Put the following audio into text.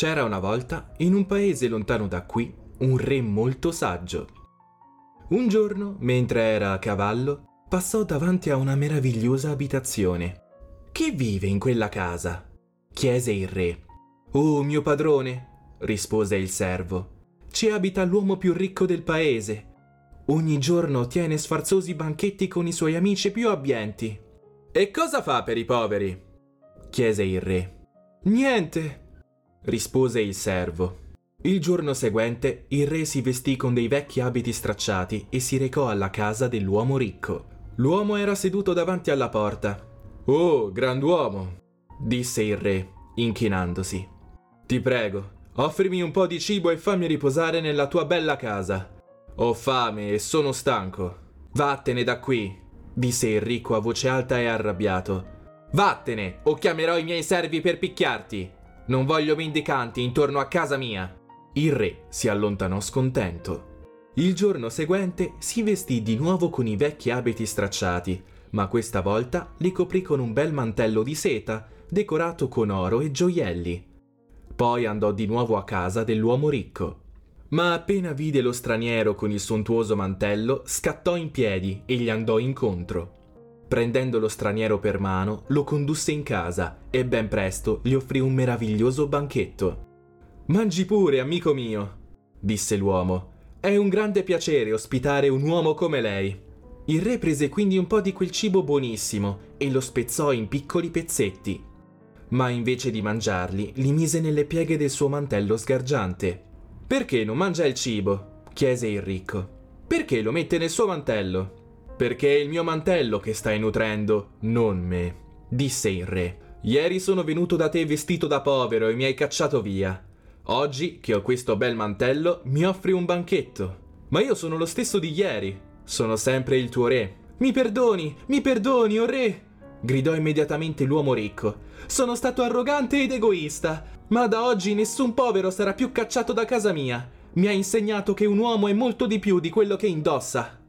C'era una volta, in un paese lontano da qui, un re molto saggio. Un giorno, mentre era a cavallo, passò davanti a una meravigliosa abitazione. Chi vive in quella casa? chiese il re. Oh, mio padrone, rispose il servo. Ci abita l'uomo più ricco del paese. Ogni giorno tiene sfarzosi banchetti con i suoi amici più abbienti. E cosa fa per i poveri? chiese il re. Niente, rispose il servo. Il giorno seguente il re si vestì con dei vecchi abiti stracciati e si recò alla casa dell'uomo ricco. L'uomo era seduto davanti alla porta. Oh, grand'uomo, disse il re, inchinandosi. Ti prego, offrimi un po' di cibo e fammi riposare nella tua bella casa. Ho fame e sono stanco. Vattene da qui, disse il ricco a voce alta e arrabbiato. Vattene, o chiamerò i miei servi per picchiarti. Non voglio mendicanti intorno a casa mia. Il re si allontanò scontento. Il giorno seguente si vestì di nuovo con i vecchi abiti stracciati, ma questa volta li coprì con un bel mantello di seta, decorato con oro e gioielli. Poi andò di nuovo a casa dell'uomo ricco. Ma appena vide lo straniero con il sontuoso mantello, scattò in piedi e gli andò incontro. Prendendo lo straniero per mano, lo condusse in casa e ben presto gli offrì un meraviglioso banchetto. Mangi pure, amico mio, disse l'uomo. È un grande piacere ospitare un uomo come lei. Il re prese quindi un po' di quel cibo buonissimo e lo spezzò in piccoli pezzetti. Ma invece di mangiarli, li mise nelle pieghe del suo mantello sgargiante. Perché non mangia il cibo? chiese il ricco. Perché lo mette nel suo mantello? Perché è il mio mantello che stai nutrendo, non me, disse il re. Ieri sono venuto da te vestito da povero e mi hai cacciato via. Oggi, che ho questo bel mantello, mi offri un banchetto. Ma io sono lo stesso di ieri. Sono sempre il tuo re. Mi perdoni, mi perdoni, o oh re! gridò immediatamente l'uomo ricco. Sono stato arrogante ed egoista, ma da oggi nessun povero sarà più cacciato da casa mia. Mi ha insegnato che un uomo è molto di più di quello che indossa.